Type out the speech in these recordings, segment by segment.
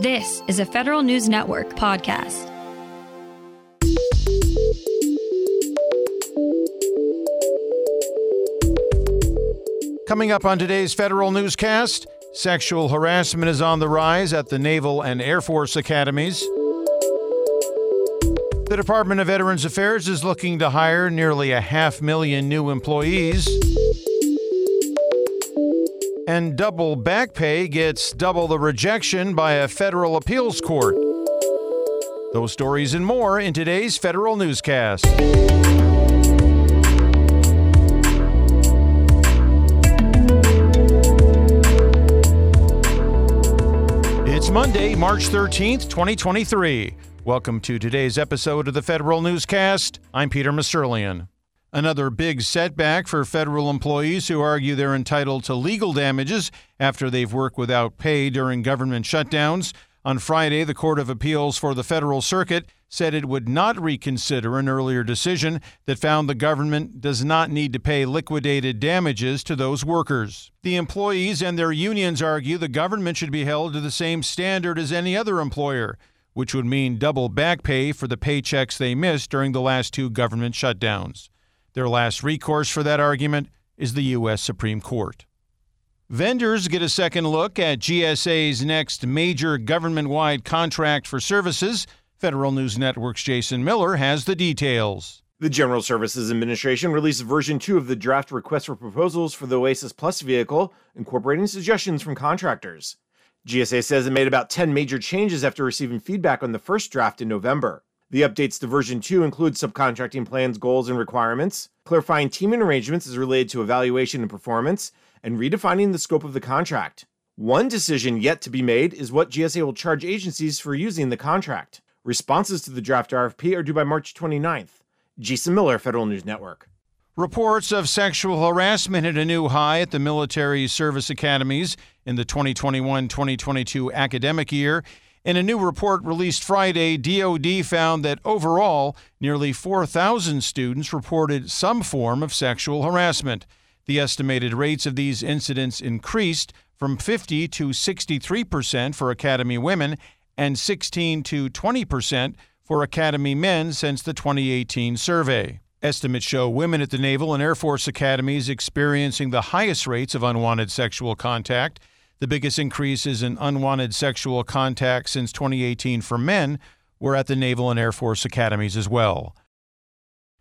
This is a Federal News Network podcast. Coming up on today's Federal Newscast, sexual harassment is on the rise at the Naval and Air Force academies. The Department of Veterans Affairs is looking to hire nearly a half million new employees. And double back pay gets double the rejection by a federal appeals court. Those stories and more in today's Federal Newscast. It's Monday, March 13th, 2023. Welcome to today's episode of the Federal Newscast. I'm Peter Musurlian. Another big setback for federal employees who argue they're entitled to legal damages after they've worked without pay during government shutdowns. On Friday, the Court of Appeals for the Federal Circuit said it would not reconsider an earlier decision that found the government does not need to pay liquidated damages to those workers. The employees and their unions argue the government should be held to the same standard as any other employer, which would mean double back pay for the paychecks they missed during the last two government shutdowns. Their last recourse for that argument is the U.S. Supreme Court. Vendors get a second look at GSA's next major government wide contract for services. Federal News Network's Jason Miller has the details. The General Services Administration released version 2 of the draft request for proposals for the Oasis Plus vehicle, incorporating suggestions from contractors. GSA says it made about 10 major changes after receiving feedback on the first draft in November. The updates to version 2 include subcontracting plans, goals, and requirements, clarifying teaming arrangements as related to evaluation and performance, and redefining the scope of the contract. One decision yet to be made is what GSA will charge agencies for using the contract. Responses to the draft RFP are due by March 29th. Jason Miller, Federal News Network. Reports of sexual harassment hit a new high at the military service academies in the 2021 2022 academic year. In a new report released Friday, DoD found that overall, nearly 4,000 students reported some form of sexual harassment. The estimated rates of these incidents increased from 50 to 63 percent for Academy women and 16 to 20 percent for Academy men since the 2018 survey. Estimates show women at the Naval and Air Force academies experiencing the highest rates of unwanted sexual contact. The biggest increases in unwanted sexual contact since 2018 for men were at the Naval and Air Force academies as well.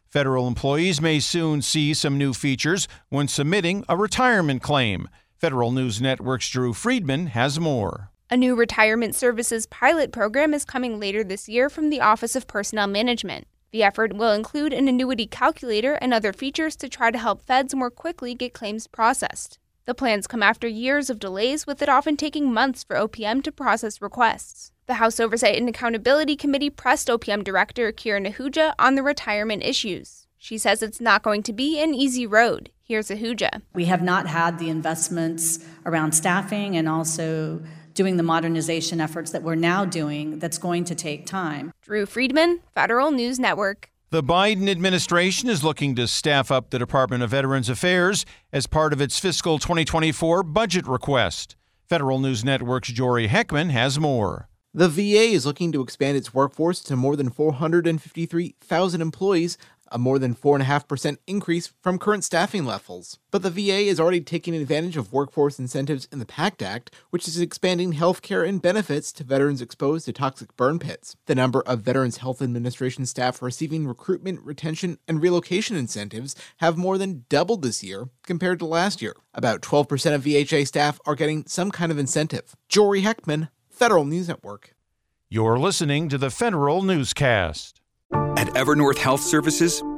Federal employees may soon see some new features when submitting a retirement claim. Federal News Network's Drew Friedman has more. A new retirement services pilot program is coming later this year from the Office of Personnel Management. The effort will include an annuity calculator and other features to try to help feds more quickly get claims processed. The plans come after years of delays, with it often taking months for OPM to process requests. The House Oversight and Accountability Committee pressed OPM Director Kiran Ahuja on the retirement issues. She says it's not going to be an easy road. Here's Ahuja. We have not had the investments around staffing and also doing the modernization efforts that we're now doing that's going to take time. Drew Friedman, Federal News Network. The Biden administration is looking to staff up the Department of Veterans Affairs as part of its fiscal 2024 budget request. Federal News Network's Jory Heckman has more. The VA is looking to expand its workforce to more than 453,000 employees, a more than 4.5% increase from current staffing levels. But the VA is already taking advantage of workforce incentives in the PACT Act, which is expanding health care and benefits to veterans exposed to toxic burn pits. The number of Veterans Health Administration staff receiving recruitment, retention, and relocation incentives have more than doubled this year compared to last year. About 12% of VHA staff are getting some kind of incentive. Jory Heckman, Federal News Network. You're listening to the Federal Newscast. At Evernorth Health Services,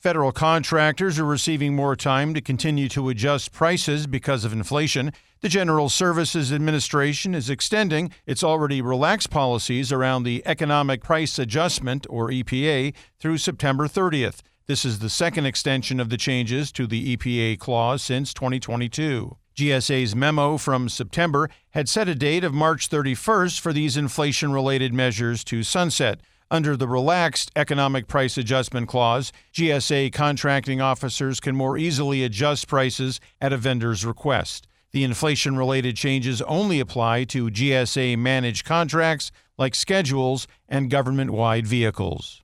Federal contractors are receiving more time to continue to adjust prices because of inflation. The General Services Administration is extending its already relaxed policies around the Economic Price Adjustment, or EPA, through September 30th. This is the second extension of the changes to the EPA clause since 2022. GSA's memo from September had set a date of March 31st for these inflation related measures to sunset. Under the relaxed Economic Price Adjustment Clause, GSA contracting officers can more easily adjust prices at a vendor's request. The inflation related changes only apply to GSA managed contracts like schedules and government wide vehicles.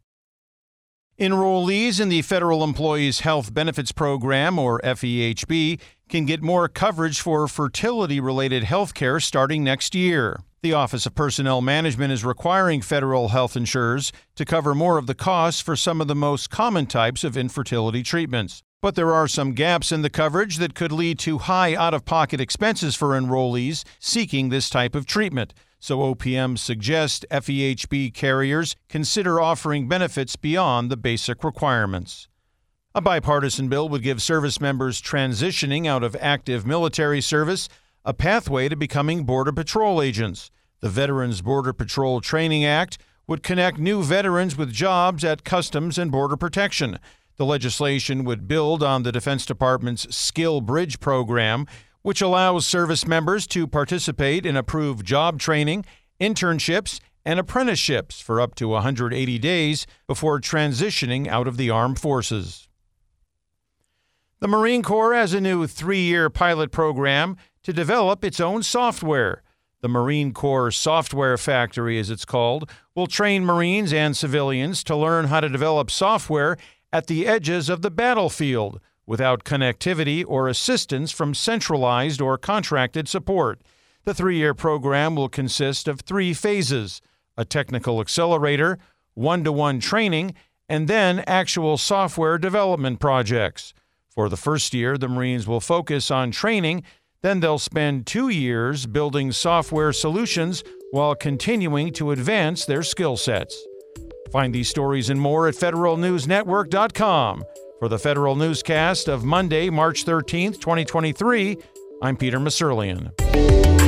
Enrollees in the Federal Employees Health Benefits Program, or FEHB, can get more coverage for fertility related health care starting next year. The Office of Personnel Management is requiring federal health insurers to cover more of the costs for some of the most common types of infertility treatments. But there are some gaps in the coverage that could lead to high out of pocket expenses for enrollees seeking this type of treatment. So OPM suggests FEHB carriers consider offering benefits beyond the basic requirements. A bipartisan bill would give service members transitioning out of active military service a pathway to becoming Border Patrol agents. The Veterans Border Patrol Training Act would connect new veterans with jobs at Customs and Border Protection. The legislation would build on the Defense Department's Skill Bridge program, which allows service members to participate in approved job training, internships, and apprenticeships for up to 180 days before transitioning out of the armed forces. The Marine Corps has a new three year pilot program to develop its own software. The Marine Corps Software Factory, as it's called, will train Marines and civilians to learn how to develop software at the edges of the battlefield without connectivity or assistance from centralized or contracted support. The three year program will consist of three phases a technical accelerator, one to one training, and then actual software development projects. For the first year, the Marines will focus on training then they'll spend two years building software solutions while continuing to advance their skill sets. Find these stories and more at federalnewsnetwork.com. For the Federal Newscast of Monday, March 13th, 2023, I'm Peter Musurlian.